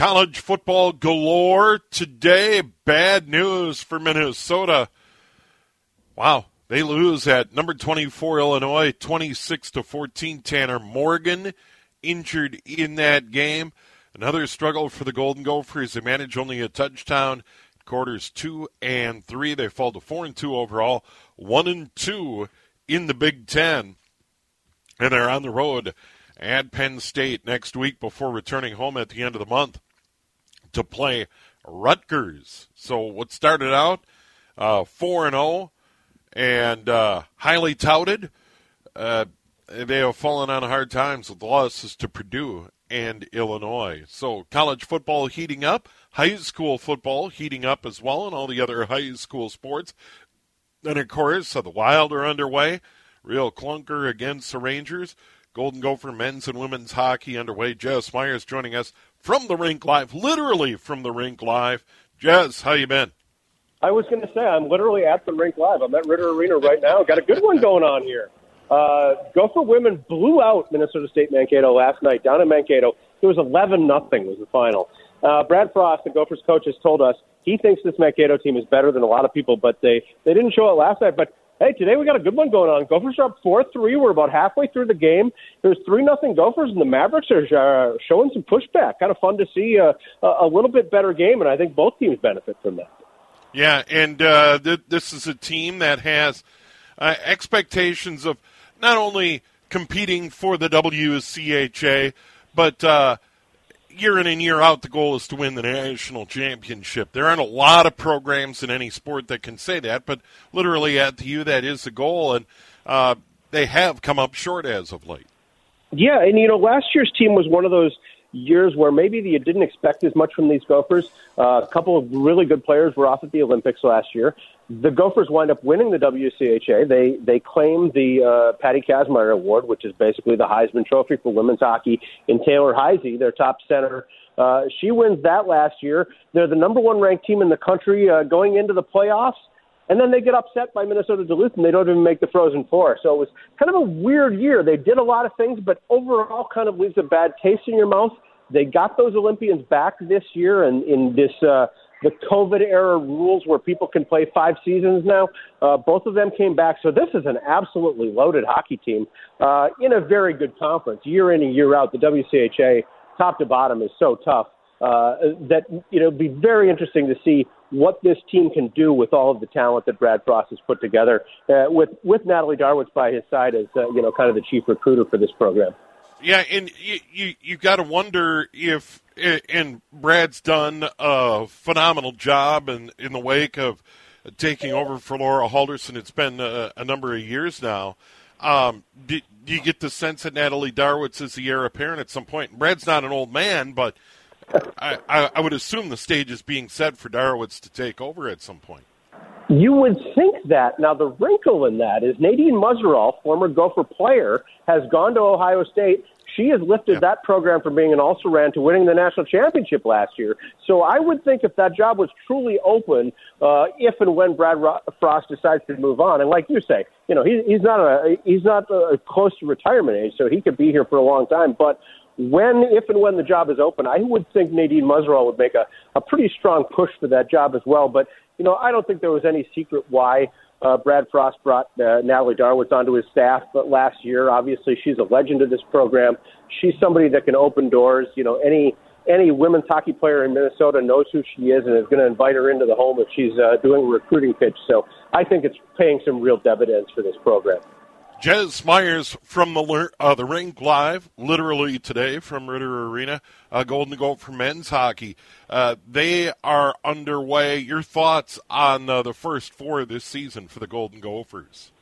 College football galore today. Bad news for Minnesota. Wow, they lose at number 24 Illinois 26 to 14. Tanner Morgan injured in that game. Another struggle for the Golden Gophers. They manage only a touchdown. Quarters 2 and 3. They fall to 4 and 2 overall. 1 and 2 in the Big 10. And they're on the road at Penn State next week before returning home at the end of the month to play Rutgers. So what started out uh, four and zero and uh, highly touted, uh, they have fallen on hard times with losses to Purdue and Illinois. So college football heating up, high school football heating up as well, and all the other high school sports. Then of course, so the Wild are underway. Real clunker against the Rangers. Golden Gopher men's and women's hockey underway. Jess Myers joining us from the rink live, literally from the rink live. Jess, how you been? I was going to say I'm literally at the rink live. I'm at Ridder Arena right now. Got a good one going on here. Uh, Gopher women blew out Minnesota State Mankato last night down in Mankato. It was 11 nothing was the final. Uh, Brad Frost, the Gophers coach, has told us he thinks this Mankato team is better than a lot of people, but they they didn't show it last night. But hey, today we got a good one going on. Gophers are up four three. We're about halfway through the game. There's three nothing Gophers, and the Mavericks are uh, showing some pushback. Kind of fun to see a, a little bit better game, and I think both teams benefit from that. Yeah, and uh, th- this is a team that has uh, expectations of not only competing for the WCHA, but uh, year in and year out, the goal is to win the national championship. There aren't a lot of programs in any sport that can say that, but literally at the U, that is the goal, and uh, they have come up short as of late. Yeah, and you know, last year's team was one of those years where maybe you didn't expect as much from these Gophers. Uh, a couple of really good players were off at the Olympics last year. The Gophers wind up winning the WCHA. They they claim the uh, Patty Kazmaier Award, which is basically the Heisman Trophy for women's hockey. In Taylor Heise, their top center, uh, she wins that last year. They're the number one ranked team in the country uh, going into the playoffs. And then they get upset by Minnesota Duluth and they don't even make the Frozen Four. So it was kind of a weird year. They did a lot of things, but overall kind of leaves a bad taste in your mouth. They got those Olympians back this year and in this uh, the COVID era rules where people can play five seasons now. Uh, both of them came back. So this is an absolutely loaded hockey team uh, in a very good conference year in and year out. The WCHA top to bottom is so tough uh, that you know it'd be very interesting to see what this team can do with all of the talent that Brad Frost has put together, uh, with with Natalie Darwitz by his side as uh, you know kind of the chief recruiter for this program. Yeah, and you you, you got to wonder if and Brad's done a phenomenal job in in the wake of taking over for Laura Halldorson. It's been a, a number of years now. Um, do, do you get the sense that Natalie Darwitz is the heir apparent at some point? Brad's not an old man, but I, I, I would assume the stage is being set for Darwitz to take over at some point. You would think that. Now, the wrinkle in that is Nadine Muzerall, former Gopher player, has gone to Ohio State. She has lifted Yeah. that program from being an also ran to winning the national championship last year. So I would think if that job was truly open, uh, if and when Brad Ro- Frost decides to move on, and like you say, you know, he, he's not a he's not uh close to retirement age, so he could be here for a long time. But when, if and when the job is open, I would think Nadine Muzerall would make a, a pretty strong push for that job as well. But, you know, I don't think there was any secret why uh, Brad Frost brought uh, Natalie Darwitz onto his staff but last year. Obviously, she's a legend of this program. She's somebody that can open doors. You know, any any women's hockey player in Minnesota knows who she is and is going to invite her into the home if she's uh, doing a recruiting pitch. So I think it's paying some real dividends for this program. Jess Myers from the uh, the Rink Live, literally today from Ridder Arena, uh, Golden Gopher men's hockey. Uh, they are underway. Your thoughts on uh, the first four this season for the Golden Gophers?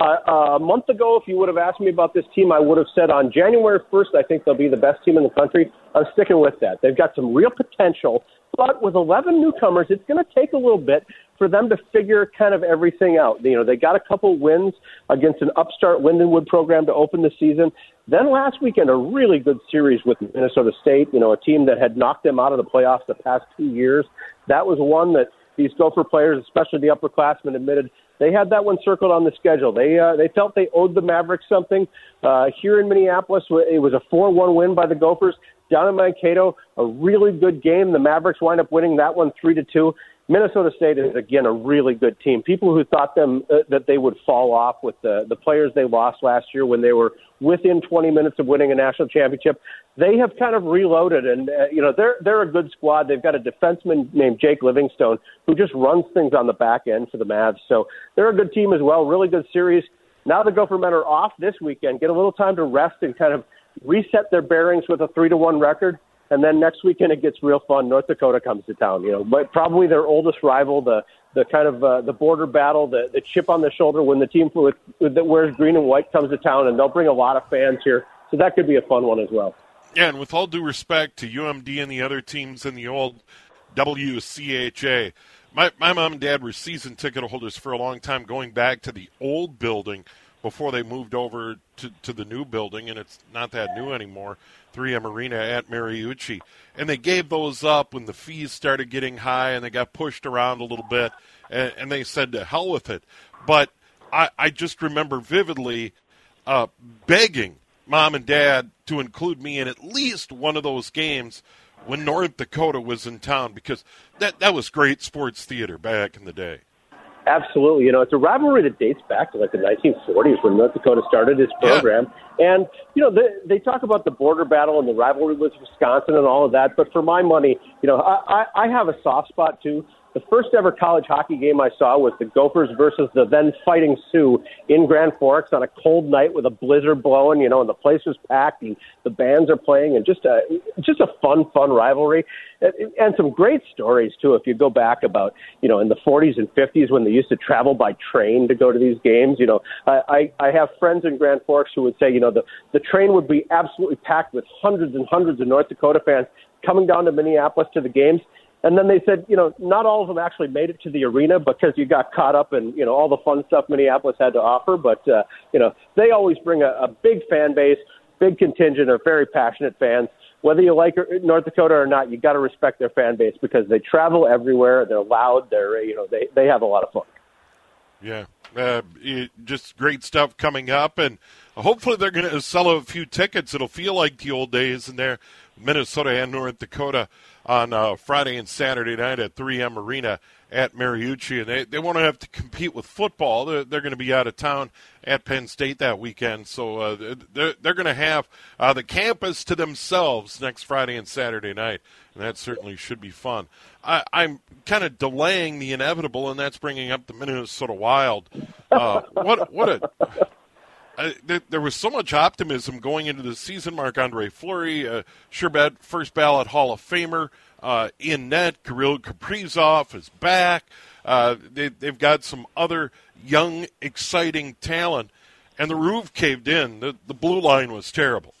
Uh, a month ago, if you would have asked me about this team, I would have said on January 1st, I think they'll be the best team in the country. I'm sticking with that. They've got some real potential, but with 11 newcomers, it's going to take a little bit for them to figure kind of everything out. You know, they got a couple wins against an upstart Lindenwood program to open the season. Then last weekend, a really good series with Minnesota State, you know, a team that had knocked them out of the playoffs the past two years. That was one that these Gopher players, especially the upperclassmen, admitted they had that one circled on the schedule. They uh, they felt they owed the Mavericks something. Uh, here in Minneapolis, it was a 4-1 win by the Gophers. Down in Mankato, a really good game. The Mavericks wind up winning that one three to two. Minnesota State is again a really good team. People who thought them uh, that they would fall off with the the players they lost last year when they were within 20 minutes of winning a national championship, they have kind of reloaded and uh, you know they're they're a good squad. They've got a defenseman named Jake Livingstone who just runs things on the back end for the Mavs. So they're a good team as well. Really good series. Now the Gopher men are off this weekend. Get a little time to rest and kind of reset their bearings with a three to one record and then next weekend it gets real fun. North Dakota comes to town, you know, but probably their oldest rival, the the kind of uh, the border battle, the the chip on the shoulder when the team that wears green and white comes to town, and they'll bring a lot of fans here. So that could be a fun one as well. Yeah, and with all due respect to UMD and the other teams in the old WCHA, my my mom and dad were season ticket holders for a long time, going back to the old building before they moved over to, to the new building, and it's not that new anymore. 3M Arena at Mariucci. And they gave those up when the fees started getting high and they got pushed around a little bit, and, and they said to hell with it. But I, I just remember vividly uh, begging mom and dad to include me in at least one of those games when North Dakota was in town because that, that was great sports theater back in the day. Absolutely. You know, it's a rivalry that dates back to like the 1940s when North Dakota started its program. Yeah. And, you know, they, they talk about the border battle and the rivalry with Wisconsin and all of that. But for my money, you know, I, I have a soft spot too the first ever college hockey game I saw was the Gophers versus the then Fighting Sioux in Grand Forks on a cold night with a blizzard blowing, you know, and the place was packed and the bands are playing and just a just a fun, fun rivalry. And some great stories too. If you go back about, you know, in the 40s and 50s when they used to travel by train to go to these games, you know, I, I, I have friends in Grand Forks who would say, you know, the the train would be absolutely packed with hundreds and hundreds of North Dakota fans coming down to Minneapolis to the games and then they said, you know, not all of them actually made it to the arena because you got caught up in, you know, all the fun stuff Minneapolis had to offer. But, uh, you know, they always bring a, a big fan base, big contingent of very passionate fans. Whether you like North Dakota or not, you got to respect their fan base because they travel everywhere. They're loud. They're, you know, they, they have a lot of fun. Yeah. Uh, it, just great stuff coming up. And hopefully they're going to sell a few tickets. It'll feel like the old days in there, Minnesota and North Dakota on uh, Friday and Saturday night at 3M Arena at Mariucci, and they, they won't have to compete with football. They're, they're going to be out of town at Penn State that weekend, so uh, they're, they're going to have uh, the campus to themselves next Friday and Saturday night, and that certainly should be fun. I, I'm kind of delaying the inevitable, and that's bringing up the Minnesota Wild. Uh, what what a There, there, was so much optimism going into the season. Marc Andre Fleury, uh, sure bet first ballot Hall of Famer uh, in net. Kirill Kaprizov is back. Uh, they, they've got some other young, exciting talent, and the roof caved in. The, the blue line was terrible.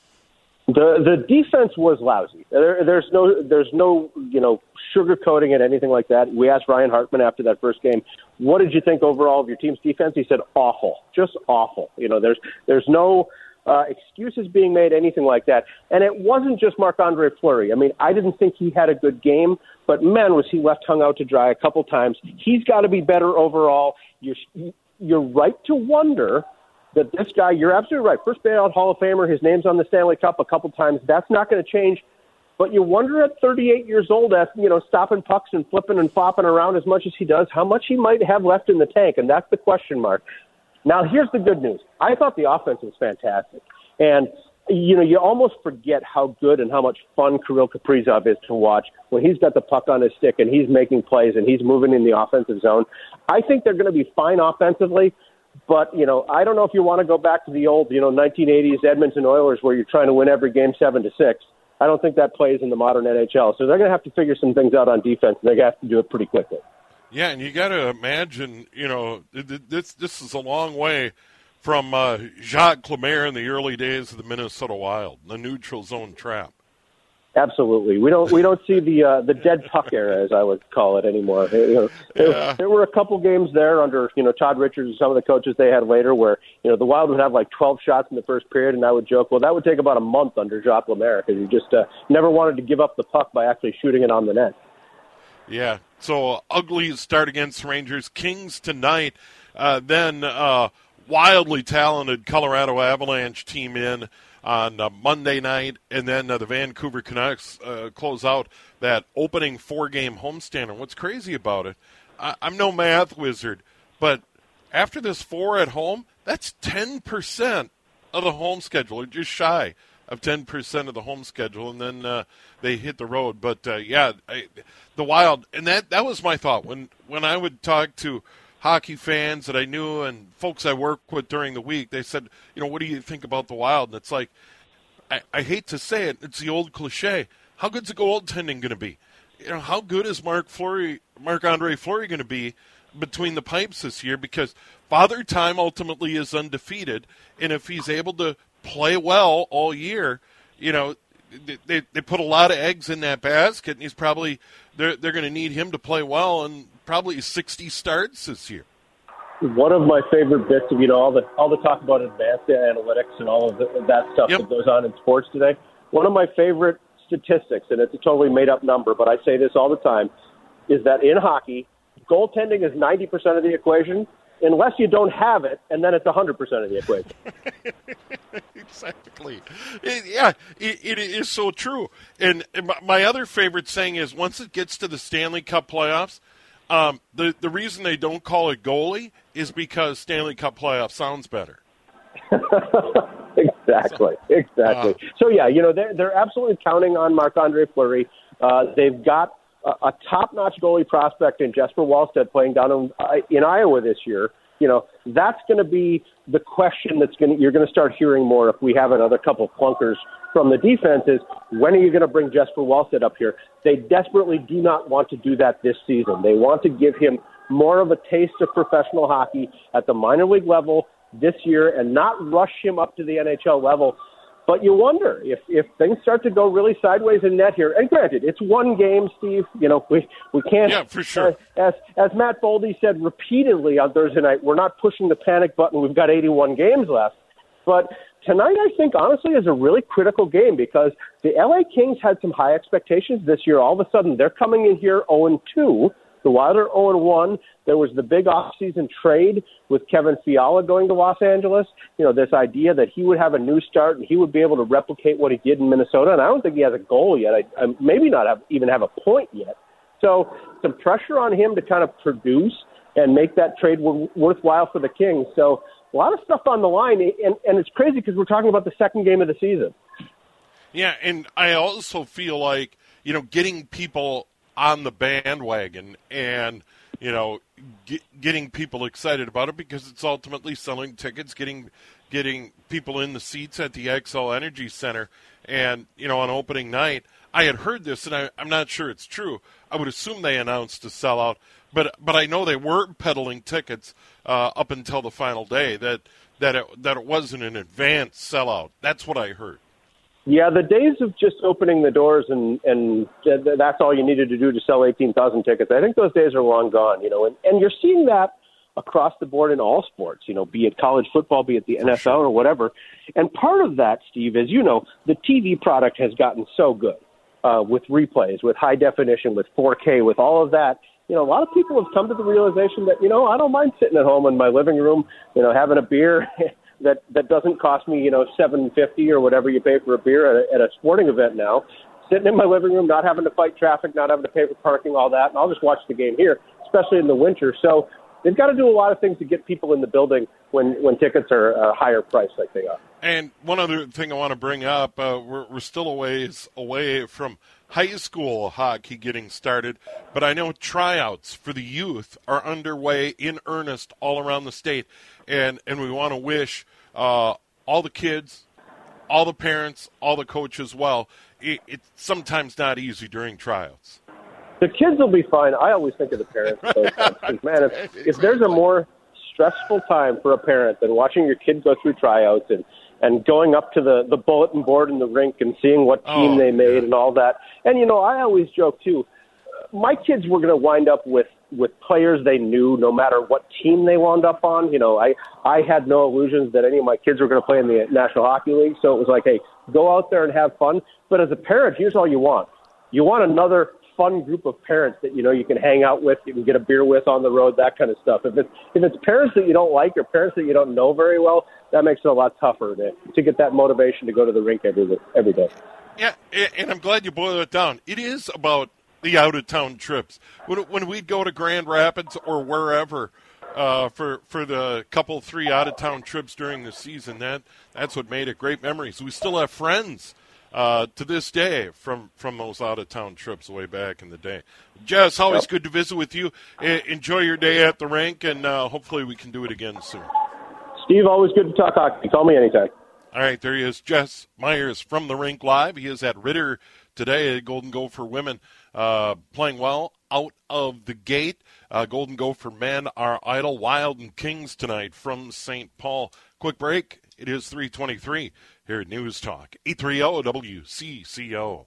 The the defense was lousy. There, there's no there's no you know sugarcoating it anything like that. We asked Ryan Hartman after that first game, what did you think overall of your team's defense? He said awful, just awful. You know, there's there's no uh, excuses being made, anything like that. And it wasn't just Marc Andre Fleury. I mean, I didn't think he had a good game, but man, was he left hung out to dry a couple times. He's got to be better overall. You're you're right to wonder that this guy, you're absolutely right. First bailout Hall of Famer, his name's on the Stanley Cup a couple times. That's not going to change. But you wonder at 38 years old, as you know, stopping pucks and flipping and flopping around as much as he does, how much he might have left in the tank, and that's the question mark. Now, here's the good news. I thought the offense was fantastic, and you know, you almost forget how good and how much fun Kirill Kaprizov is to watch when he's got the puck on his stick and he's making plays and he's moving in the offensive zone. I think they're going to be fine offensively, but you know, I don't know if you want to go back to the old, you know, 1980s Edmonton Oilers where you're trying to win every game seven to six. I don't think that plays in the modern NHL. So they're going to have to figure some things out on defense, and they're going to have to do it pretty quickly. Yeah, and you got to imagine, you know, this this is a long way from uh, Jacques Lemaire in the early days of the Minnesota Wild, the neutral zone trap. Absolutely, we don't we don't see the uh, the dead puck era, as I would call it, anymore. You know, there, yeah. there were a couple games there under you know Todd Richards and some of the coaches they had later, where you know the Wild would have like 12 shots in the first period, and I would joke, well, that would take about a month under Jacques Lemaire because you just uh, never wanted to give up the puck by actually shooting it on the net. Yeah, so ugly start against Rangers. Kings tonight. Uh, then uh, wildly talented Colorado Avalanche team in on uh, Monday night, and then uh, the Vancouver Canucks uh, close out that opening four-game homestand. And what's crazy about it, I- I'm no math wizard, but after this four at home, that's 10% of the home schedule, or just shy of 10% of the home schedule, and then uh, they hit the road. But uh, yeah, I, the Wild, and that that was my thought when when I would talk to hockey fans that I knew and folks I work with during the week, they said, you know, what do you think about the Wild? And it's like, I, I hate to say it, it's the old cliche. How good's the goaltending going to be? You know, how good is Marc Fleury, Marc Andre Fleury going to be between the pipes this year? Because Father Time ultimately is undefeated, and if he's able to play well all year, you know, they they put a lot of eggs in that basket, and he's probably they're they're going to need him to play well, and probably 60 starts this year. One of my favorite bits of you know all the all the talk about advanced analytics and all of the, that stuff yep. that goes on in sports today. One of my favorite statistics, and it's a totally made up number, but I say this all the time, is that in hockey, goaltending is 90% of the equation, unless you don't have it, and then it's 100% of the equation. exactly. It, yeah, it, it is so true. And my other favorite saying is once it gets to the Stanley Cup playoffs – um, the the reason they don't call it goalie is because Stanley Cup playoff sounds better. exactly, exactly. Uh, so yeah, you know they're they're absolutely counting on Marc Andre Fleury. Uh, they've got a, a top notch goalie prospect in Jesper Wallstedt playing down in, uh, in Iowa this year. You know that's going to be the question that's going to you're going to start hearing more if we have another couple clunkers from the defense is when are you going to bring Jesper Wallstedt up here? They desperately do not want to do that this season. They want to give him more of a taste of professional hockey at the minor league level this year and not rush him up to the NHL level. But you wonder if if things start to go really sideways in net here. And granted, it's one game, Steve. You know we we can't. Yeah, for sure. Uh, as as Matt Boldy said repeatedly on Thursday night, we're not pushing the panic button. We've got 81 games left. But tonight, I think, honestly, is a really critical game because the LA Kings had some high expectations this year. All of a sudden, they're coming in here 0 2. The Wild are 0 1. There was the big offseason trade with Kevin Fiala going to Los Angeles. You know, this idea that he would have a new start and he would be able to replicate what he did in Minnesota. And I don't think he has a goal yet. I, I maybe not have, even have a point yet. So some pressure on him to kind of produce and make that trade worthwhile for the Kings. So a lot of stuff on the line, and, and it's crazy because we're talking about the second game of the season. Yeah, and I also feel like you know getting people on the bandwagon and you know get, getting people excited about it because it's ultimately selling tickets, getting getting people in the seats at the Xcel Energy Center, and you know on opening night. I had heard this, and I, I'm not sure it's true. I would assume they announced a sellout, but but I know they were peddling tickets uh, up until the final day. That that it, that it wasn't an advanced sellout. That's what I heard. Yeah, the days of just opening the doors and and that's all you needed to do to sell eighteen thousand tickets. I think those days are long gone. You know, and and you're seeing that across the board in all sports. You know, be it college football, be it the NFL sure. or whatever. And part of that, Steve, is you know the TV product has gotten so good uh, with replays, with high definition, with 4K, with all of that you know, a lot of people have come to the realization that, you know, I don't mind sitting at home in my living room, you know, having a beer that that doesn't cost me, you know, seven fifty or whatever you pay for a beer at a, at a sporting event now. Sitting in my living room, not having to fight traffic, not having to pay for parking, all that, and I'll just watch the game here, especially in the winter. So they've got to do a lot of things to get people in the building when when tickets are higher priced like they are. And one other thing I want to bring up, uh, we're, we're still a ways away from high school hockey getting started, but I know tryouts for the youth are underway in earnest all around the state, and and we want to wish uh, all the kids, all the parents, all the coaches well. It, it's sometimes not easy during tryouts. The kids will be fine. I always think of the parents. Because man, if, if there's a more stressful time for a parent than watching your kid go through tryouts and and going up to the the bulletin board in the rink and seeing what team Oh, they made yeah. and all that. And you know, I always joke too. My kids were going to wind up with with players they knew, no matter what team they wound up on. You know, I I had no illusions that any of my kids were going to play in the National Hockey League. So it was like, hey, go out there and have fun. But as a parent, here's all you want: you want another fun group of parents that you know you can hang out with, you can get a beer with on the road, that kind of stuff. If it's if it's parents that you don't like or parents that you don't know very well, that makes it a lot tougher to to get that motivation to go to the rink every every day. Yeah, and I'm glad you boiled it down. It is about the out of town trips. When when we'd go to Grand Rapids or wherever uh, for for the couple three out of town trips during the season, that that's what made it great memories. We still have friends uh, to this day from from those out of town trips way back in the day. Jess, always good to visit with you. E- enjoy your day at the rink, and uh, hopefully we can do it again soon. Steve, always good to talk hockey. Call me anytime. All right, there he is, Jess Myers from the rink live. He is at Ridder today, Golden Gopher women uh, playing well out of the gate. Uh, Golden Gopher men are idle, wild, and kings tonight from St. Paul. Quick break. It is 323 here at News Talk, 830 WCCO.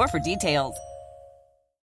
for details.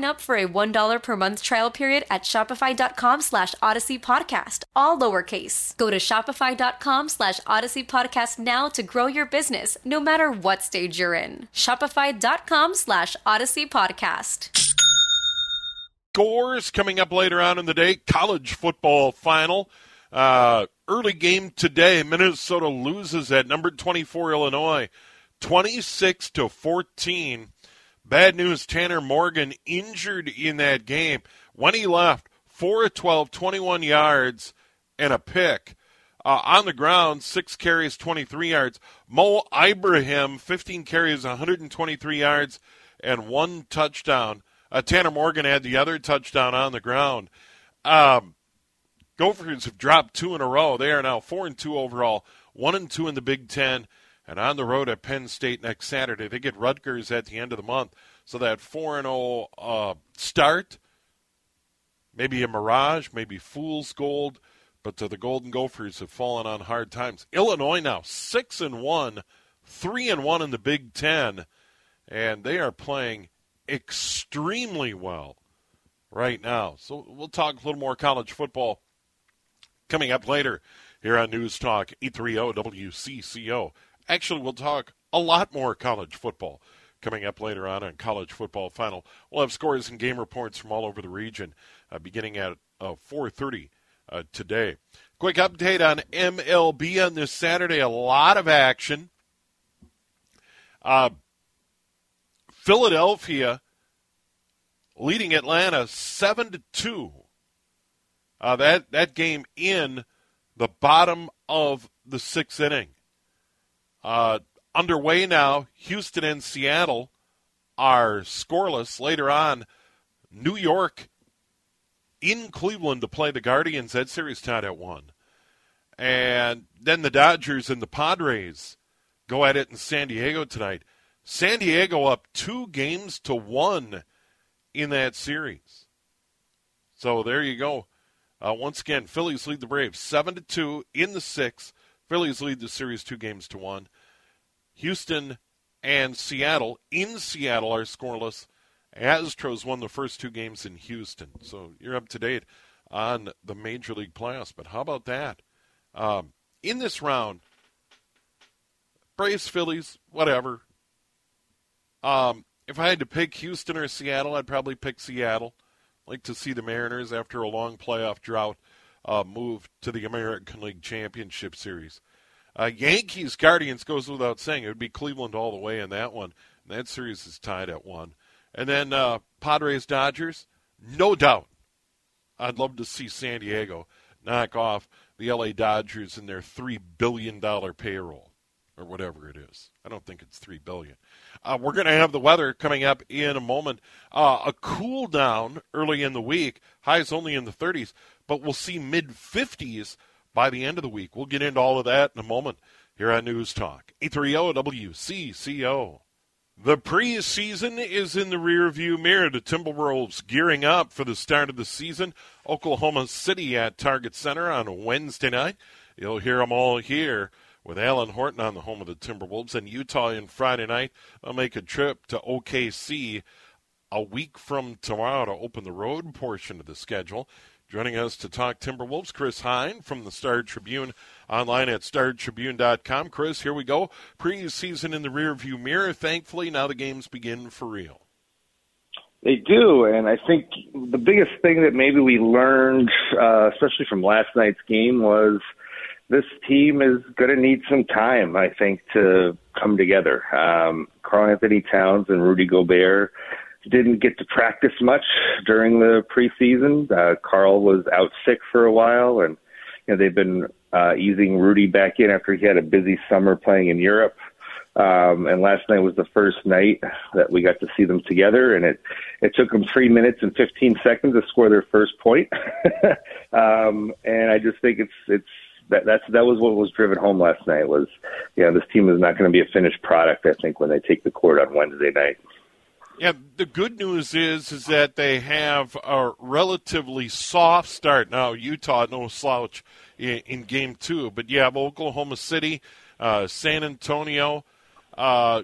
up for a $1 per month trial period at shopify.com slash odyssey podcast, all lowercase. Go to shopify.com slash odyssey podcast now to grow your business, no matter what stage you're in. Shopify.com slash odyssey podcast. scores coming up later on in the day. College football final. Uh, early game today. Minnesota loses at number 24 Illinois, 26 to 14. Bad news: Tanner Morgan injured in that game. When he left, four of 12, 21 yards and a pick. Uh, on the ground, six carries, 23 yards. Mo Ibrahim, 15 carries, 123 yards, and one touchdown. Uh, Tanner Morgan had the other touchdown on the ground. Um, Gophers have dropped two in a row. They are now four and two overall, one and two in the Big Ten, and on the road at Penn State next Saturday. They get Rutgers at the end of the month. So that 4 and 0 uh, start, maybe a mirage, maybe fool's gold, but the Golden Gophers have fallen on hard times. Illinois now 6 and 1, 3 and 1 in the Big 10, and they are playing extremely well right now. So we'll talk a little more college football coming up later here on News Talk 830 WCCO. Actually, we'll talk a lot more college football coming up later on on College Football Final. We'll have scores and game reports from all over the region uh, beginning at uh, 4.30 uh, today. Quick update on MLB on this Saturday. A lot of action. Uh, Philadelphia leading Atlanta 7 to 2. Uh, that, that game in the bottom of the sixth inning. Uh, underway now, Houston and Seattle are scoreless. Later on, New York in Cleveland to play the Guardians. That series tied at one. And then the Dodgers and the Padres go at it in San Diego tonight. San Diego up two games to one in that series. So there you go. Uh, once again, Phillies lead the Braves seven to two in the sixth. Phillies lead the series two games to one. Houston and Seattle in Seattle are scoreless. Astros won the first two games in Houston, so you're up to date on the Major League playoffs. But how about that? Um, in this round, Braves, Phillies, whatever. Um, if I had to pick Houston or Seattle, I'd probably pick Seattle like to see the Mariners, after a long playoff drought, uh, move to the American League Championship Series. Uh, Yankees Guardians goes without saying. It would be Cleveland all the way in that one. And that series is tied at one. And then uh, Padres Dodgers, no doubt. I'd love to see San Diego knock off the LA Dodgers in their three billion dollar payroll or whatever it is. I don't think it's three billion. Uh, we're going to have the weather coming up in a moment. Uh, a cool down early in the week, highs only in the 30s, but we'll see mid 50s by the end of the week. We'll get into all of that in a moment here on News Talk. 830 WCCO. The preseason is in the rearview mirror. The Timberwolves gearing up for the start of the season. Oklahoma City at Target Center on Wednesday night. You'll hear them all here with Alan Horton on the home of the Timberwolves and Utah in Friday night. They'll make a trip to OKC a week from tomorrow to open the road portion of the schedule. Joining us to talk Timberwolves, Chris Hine from the Star Tribune, online at startribune.com. Chris, here we go. Preseason in the rearview mirror. Thankfully, now the games begin for real. They do, and I think the biggest thing that maybe we learned, uh, especially from last night's game, was – this team is going to need some time, I think, to come together. Um, Karl-Anthony Towns and Rudy Gobert didn't get to practice much during the preseason. Uh, Karl was out sick for a while, and you know they've been uh, easing Rudy back in after he had a busy summer playing in Europe. Um, and last night was the first night that we got to see them together, and it it took them three minutes and 15 seconds to score their first point. um, and I just think it's it's that that's that was what was driven home last night was you know this team is not going to be a finished product I think when they take the court on Wednesday night. Yeah, the good news is is that they have a relatively soft start now. Utah no slouch in, in game two, but you have Oklahoma City, uh, San Antonio, uh,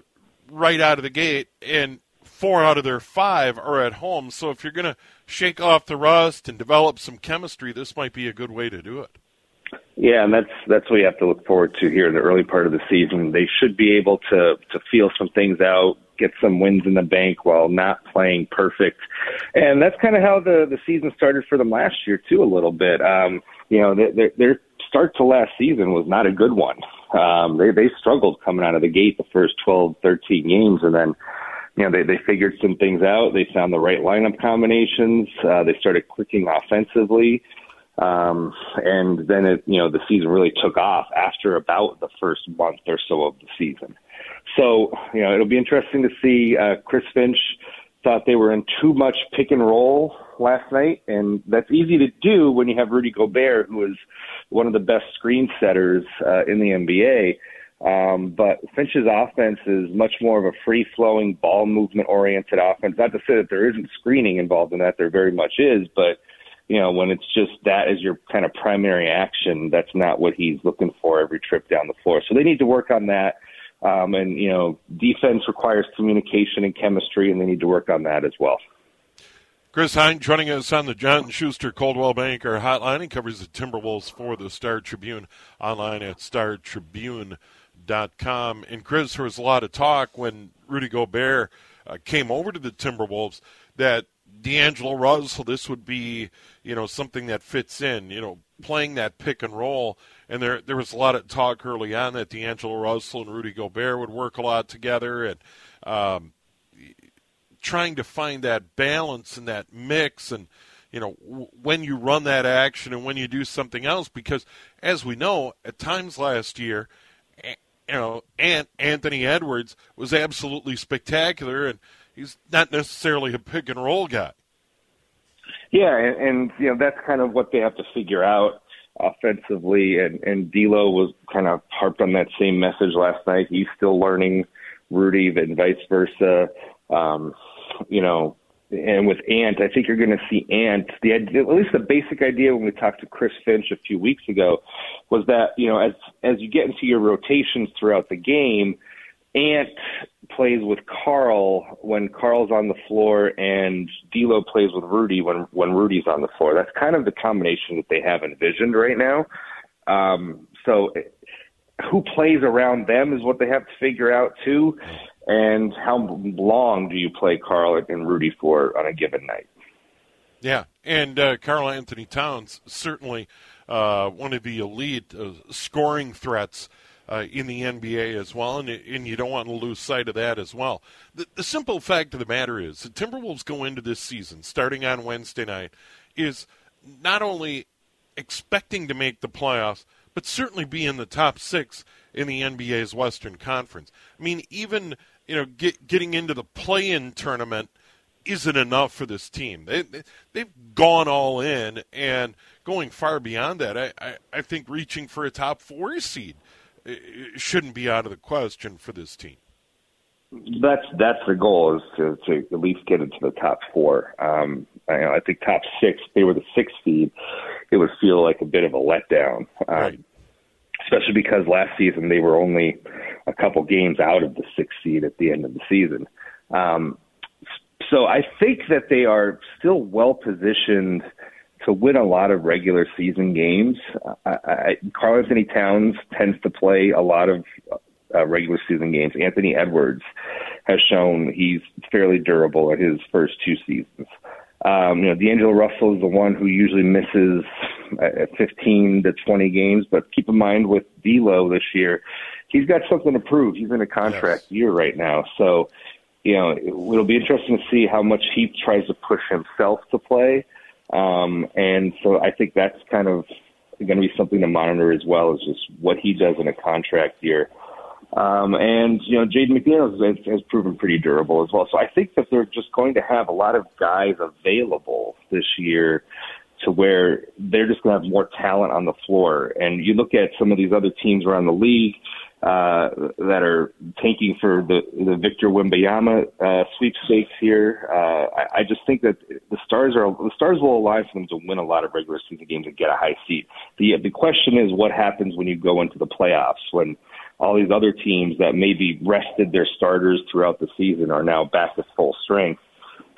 right out of the gate, and four out of their five are at home. So if you're going to shake off the rust and develop some chemistry, this might be a good way to do it. Yeah, and that's that's what you have to look forward to here in the early part of the season. They should be able to to feel some things out, get some wins in the bank while not playing perfect, and that's kind of how the the season started for them last year too. A little bit, um, you know, their their start to last season was not a good one. Um, they they struggled coming out of the gate the first 12, 13 games, and then you know, they, they figured some things out. They found the right lineup combinations. Uh, they started clicking offensively. Um, and then it, you know, the season really took off after about the first month or so of the season. So, you know, it'll be interesting to see. Uh, Chris Finch thought they were in too much pick and roll last night, and that's easy to do when you have Rudy Gobert, who is one of the best screen setters uh, in the NBA. Um, but Finch's offense is much more of a free flowing, ball movement oriented offense. Not to say that there isn't screening involved in that, there very much is, but you know, when it's just that as your kind of primary action, that's not what he's looking for every trip down the floor. So they need to work on that. Um, and, you know, defense requires communication and chemistry, and they need to work on that as well. Chris Hine joining us on the John Schuster Coldwell Banker hotline. He covers the Timberwolves for the Star Tribune online at startribune.com. And Chris, there was a lot of talk when Rudy Gobert uh, came over to the Timberwolves that D'Angelo Russell, this would be, you know, something that fits in, you know, playing that pick and roll. And there there was a lot of talk early on that D'Angelo Russell and Rudy Gobert would work a lot together and um, trying to find that balance and that mix and you know when you run that action and when you do something else because as we know at times last year you know Ant Anthony Edwards was absolutely spectacular and he's not necessarily a pick and roll guy. Yeah, and, and you know that's kind of what they have to figure out offensively, and and D'Lo was kind of harped on that same message last night. He's still learning Rudy, and vice versa. Um, you know, and with Ant, I think you're going to see Ant. The at least the basic idea when we talked to Chris Finch a few weeks ago was that you know as as you get into your rotations throughout the game, Ant plays with Karl when Karl's on the floor, and D'Lo plays with Rudy when when Rudy's on the floor. That's kind of the combination that they have envisioned right now. Um, so, who plays around them is what they have to figure out too, and how long do you play Karl and Rudy for on a given night? Yeah, and uh, Karl-Anthony Towns certainly uh, one of the elite uh, scoring threats uh, in the NBA as well, and, and you don't want to lose sight of that as well. The, the simple fact of the matter is, the Timberwolves go into this season, starting on Wednesday night, is not only expecting to make the playoffs, but certainly be in the top six in the NBA's Western Conference. I mean, even you know, get, getting into the play-in tournament isn't enough for this team. They, they have gone all in and going far beyond that. I, I, I think reaching for a top four seed shouldn't be out of the question for this team. That's that's the goal is to, to at least get into the top four. Um, I, I think top six. They were the sixth seed. It would feel like a bit of a letdown, um, right. especially because last season they were only a couple games out of the sixth seed at the end of the season. Um, so I think that they are still well positioned to win a lot of regular season games. I, I, Karl-Anthony Towns tends to play a lot of uh, regular season games. Anthony Edwards has shown he's fairly durable in his first two seasons. Um, you know, D'Angelo Russell is the one who usually misses uh, 15 to 20 games, but keep in mind with D'Lo this year, he's got something to prove. He's in a contract yes. year right now, so you know it'll be interesting to see how much he tries to push himself to play. Um, and so I think that's kind of going to be something to monitor as well as just what he does in a contract year. Um, and, you know, Jaden McDaniels has, has proven pretty durable as well. So I think that they're just going to have a lot of guys available this year to where they're just going to have more talent on the floor. And you look at some of these other teams around the league, uh, that are tanking for the the Victor Wembanyama uh, sweepstakes here. Uh, I, I just think that the stars are the stars will align for them to win a lot of regular season games and get a high seed. The the question is what happens when you go into the playoffs when all these other teams that maybe rested their starters throughout the season are now back to full strength,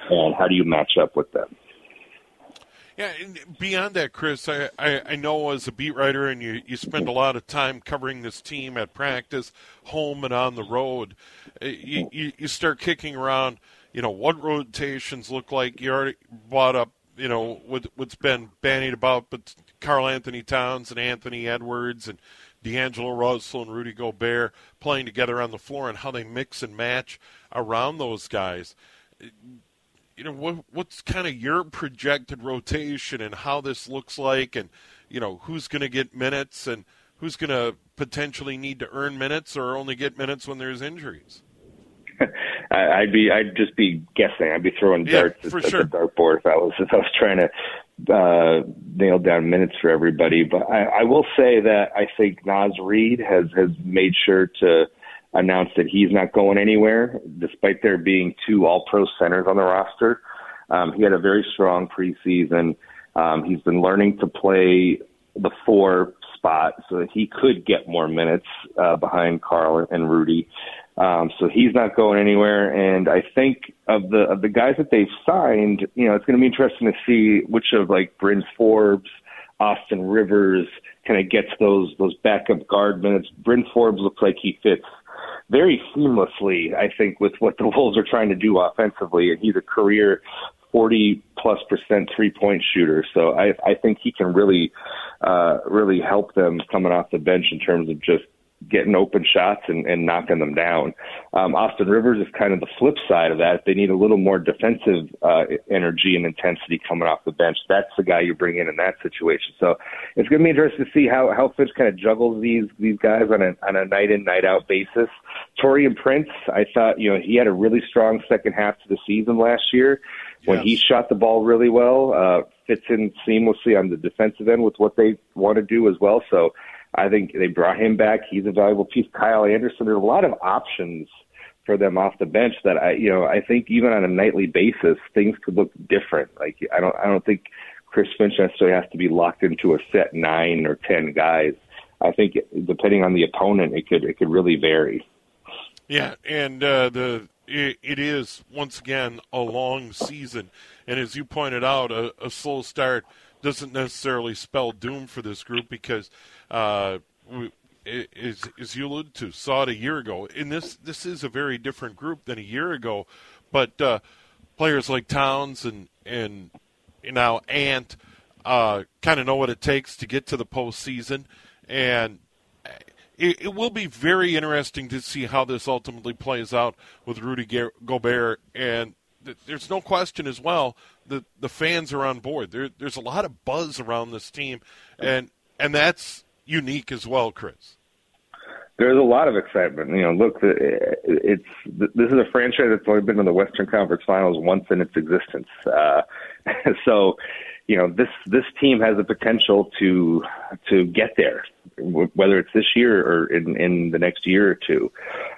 and how do you match up with them? Yeah, beyond that, Chris, I, I, I, know as a beat writer, and you, you spend a lot of time covering this team at practice, home and on the road. Uh, you, you, you start kicking around, you know, what rotations look like. You already brought up, you know, what, what's been bandied about, but Karl-Anthony Towns and Anthony Edwards and D'Angelo Russell and Rudy Gobert playing together on the floor and how they mix and match around those guys you know, what, what's kind of your projected rotation and how this looks like, and you know, who's going to get minutes and who's going to potentially need to earn minutes or only get minutes when there's injuries. I'd be, I'd just be guessing. I'd be throwing yeah, darts at, at, the dartboard if I was, if I was trying to uh, nailed down minutes for everybody. But I, I will say that I think Naz Reid has has made sure to announce that he's not going anywhere, despite there being two All Pro centers on the roster. Um, he had a very strong preseason. Um, he's been learning to play the four spot so that he could get more minutes uh, behind Karl and Rudy. Um, so he's not going anywhere. And I think of the of the guys that they've signed, you know, it's going to be interesting to see which of like Bryn Forbes, Austin Rivers, kind of gets those those backup guard minutes. Bryn Forbes looks like he fits very seamlessly, I think, with what the Wolves are trying to do offensively. And he's a career 40 plus percent three point shooter. So I, I think he can really, uh, really help them coming off the bench in terms of just getting open shots and, and knocking them down. Um, Austin Rivers is kind of the flip side of that. they need a little more defensive uh, energy and intensity coming off the bench, that's the guy you bring in in that situation. So it's going to be interesting to see how how Finch kind of juggles these these guys on a on a night in night out basis. Taurean Prince, I thought you know he had a really strong second half to the season last year when yes. he shot the ball really well. Uh, fits in seamlessly on the defensive end with what they want to do as well. So I think they brought him back. He's a valuable piece. Kyle Anderson. There are a lot of options for them off the bench that I, you know, I think even on a nightly basis, things could look different. Like I don't, I don't think Chris Finch necessarily has to be locked into a set nine or ten guys. I think depending on the opponent, it could it could really vary. Yeah, and uh, the it, it is once again a long season, and as you pointed out, a, a slow start doesn't necessarily spell doom for this group because uh, as, you alluded to, saw it a year ago. And this this is a very different group than a year ago, but uh, players like Towns and and now Ant uh, kind of know what it takes to get to the postseason, and it, it, will be very interesting to see how this ultimately plays out with Rudy Gobert. And there's no question as well that the fans are on board. There, there's a lot of buzz around this team, and and that's unique as well, Chris. There's a lot of excitement. You know, look, it's this is a franchise that's only been in the Western Conference Finals once in its existence. Uh, so, you know, this this team has the potential to to get there, whether it's this year or in in the next year or two.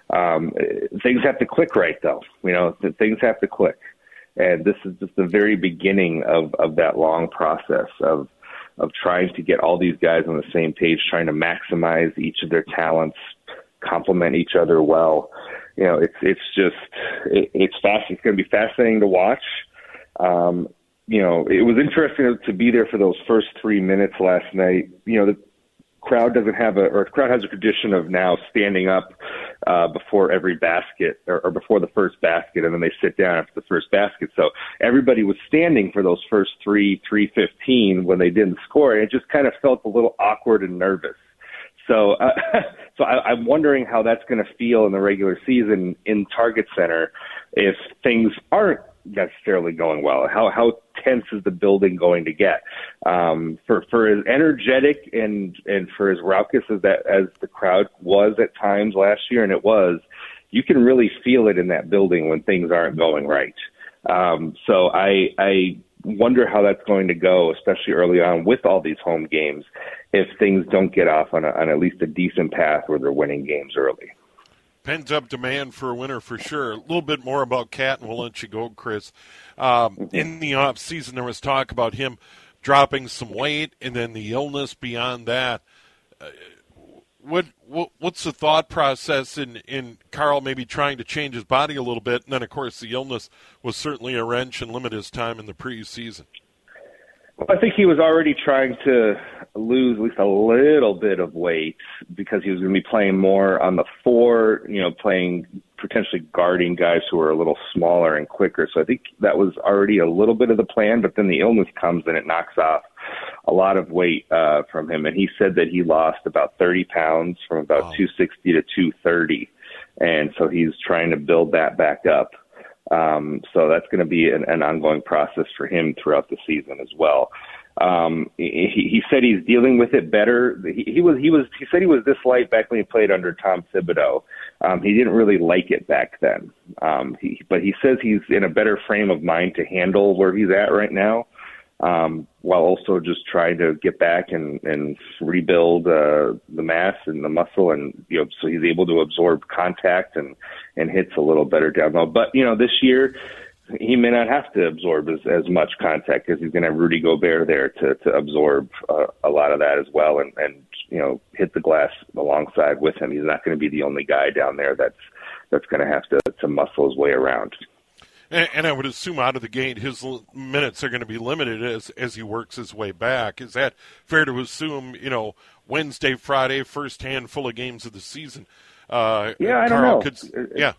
Um, things have to click right, though. You know, things have to click, and this is just the very beginning of of that long process of of trying to get all these guys on the same page, trying to maximize each of their talents, complement each other well. You know, it's it's just it, it's fast. It's going to be fascinating to watch. Um, you know, it was interesting to be there for those first three minutes last night. You know, the crowd doesn't have a or crowd has a tradition of now standing up uh, before every basket or, or before the first basket, and then they sit down after the first basket. So everybody was standing for those first three, three fifteen when they didn't score, and it just kind of felt a little awkward and nervous. So, uh, so I, I'm wondering how that's going to feel in the regular season in Target Center if things aren't necessarily going well. How how tense is the building going to get? Um, for for as energetic and and for as raucous as that as the crowd was at times last year, and it was, you can really feel it in that building when things aren't going right. Um, so I I wonder how that's going to go, especially early on with all these home games, if things don't get off on, a, on at least a decent path where they're winning games early pent up demand for a winner for sure. A little bit more about KAT, and we'll let you go, Chris. Um, in the off season, there was talk about him dropping some weight, and then the illness beyond that. Uh, what, what what's the thought process in in Karl maybe trying to change his body a little bit, and then of course the illness was certainly a wrench and limit his time in the preseason. Well, I think he was already trying to lose at least a little bit of weight because he was going to be playing more on the four, you know, playing potentially guarding guys who are a little smaller and quicker. So I think that was already a little bit of the plan, but then the illness comes and it knocks off a lot of weight uh, from him. And he said that he lost about 30 pounds from about wow. 260 to 230. And so he's trying to build that back up. Um, so that's going to be an, an ongoing process for him throughout the season as well. Um, he, he said he's dealing with it better. He, he was he was he said he was this light back when he played under Tom Thibodeau. Um, he didn't really like it back then. Um, he, but he says he's in a better frame of mind to handle where he's at right now. Um, while also just trying to get back and, and rebuild uh, the mass and the muscle, and you know, so he's able to absorb contact and and hits a little better down low. But you know, this year he may not have to absorb as, as much contact because he's going to have Rudy Gobert there to to absorb uh, a lot of that as well, and and you know, hit the glass alongside with him. He's not going to be the only guy down there that's that's going to have to to muscle his way around. And, and, I would assume out of the gate, his minutes are going to be limited as as he works his way back. Is that fair to assume? You know, Wednesday, Friday, first handful of games of the season. Uh, yeah, I Karl don't know. Could, yeah.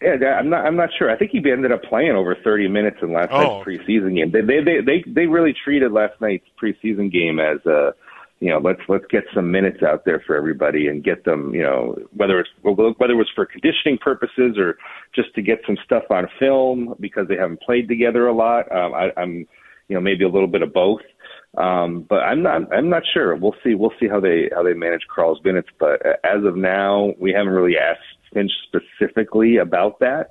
Yeah, I'm not. I'm not sure. I think he ended up playing over 30 minutes in last oh. night's preseason game. They, they they they they really treated last night's preseason game as a you know, let's let's get some minutes out there for everybody and get them, you know, whether it's whether it was for conditioning purposes or just to get some stuff on film because they haven't played together a lot. Um, I, I'm, you know, maybe a little bit of both. Um, but I'm not I'm not sure. We'll see. We'll see how they how they manage Karl's minutes. But as of now, we haven't really asked Finch specifically about that.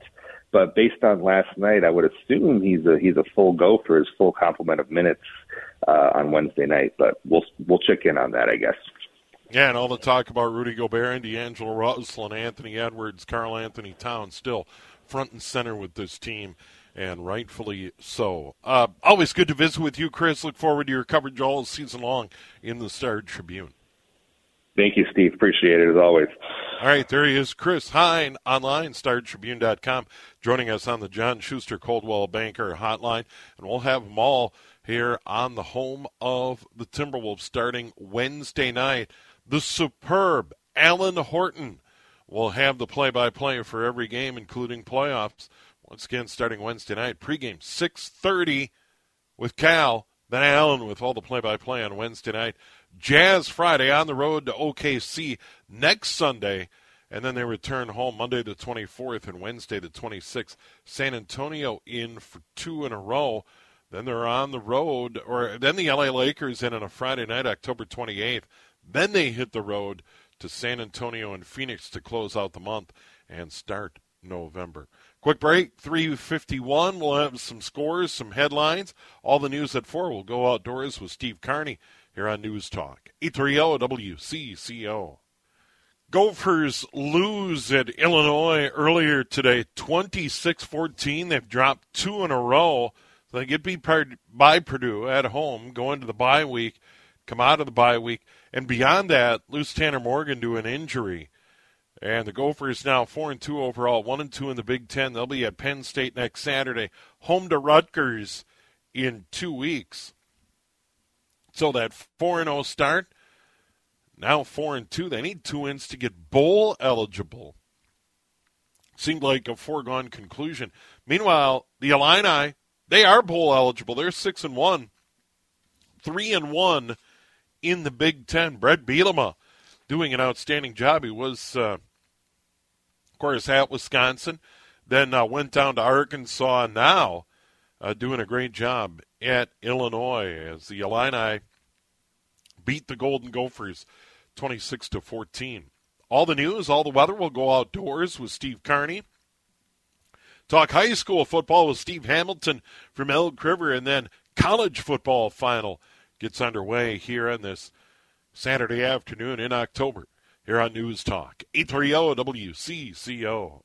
But based on last night, I would assume he's a he's a full go for his full complement of minutes uh, on Wednesday night. But we'll we'll check in on that, I guess. Yeah, and all the talk about Rudy Gobert and D'Angelo Russell and Anthony Edwards, Karl-Anthony Towns still front and center with this team, and rightfully so. Uh, always good to visit with you, Chris. Look forward to your coverage all season long in the Star Tribune. Thank you, Steve. Appreciate it as always. All right, there he is, Chris Hine, online, StarTribune.com, joining us on the John Schuster Coldwell Banker Hotline, and we'll have them all here on the home of the Timberwolves starting Wednesday night. The superb Alan Horton will have the play-by-play for every game, including playoffs. Once again, starting Wednesday night, pregame 6:30 with Cal, then Alan with all the play-by-play on Wednesday night. Jazz Friday on the road to OKC next Sunday, and then they return home Monday the 24th and Wednesday the 26th. San Antonio in for two in a row. Then they're on the road, or then the LA Lakers in on a Friday night, October 28th. Then they hit the road to San Antonio and Phoenix to close out the month and start November. Quick break, 351. We'll have some scores, some headlines. All the news at 4. We'll go outdoors with Steve Carney here on News Talk. 830 WCCO. Gophers lose at Illinois earlier today, 26 14. They've dropped two in a row. So they get beat by Purdue at home, go into the bye week, come out of the bye week. And beyond that, lose Tanner Morgan to an injury. And the Gophers now 4 and 2 overall, 1 and 2 in the Big Ten. They'll be at Penn State next Saturday, home to Rutgers in two weeks. So that 4 0 start, now 4 and 2. They need two wins to get bowl eligible. Seemed like a foregone conclusion. Meanwhile, the Illini, they are bowl eligible. They're 6 and 1. 3 and 1 in the Big Ten. Brett Bielema doing an outstanding job. He was, uh, of course, at Wisconsin, then uh, went down to Arkansas, now uh, doing a great job at Illinois as the Illini beat the Golden Gophers 26 to 14. All the news, all the weather will go outdoors with Steve Carney. Talk high school football with Steve Hamilton from Elk River, and then college football final gets underway here on this Saturday afternoon in October here on News Talk 830 WCCO.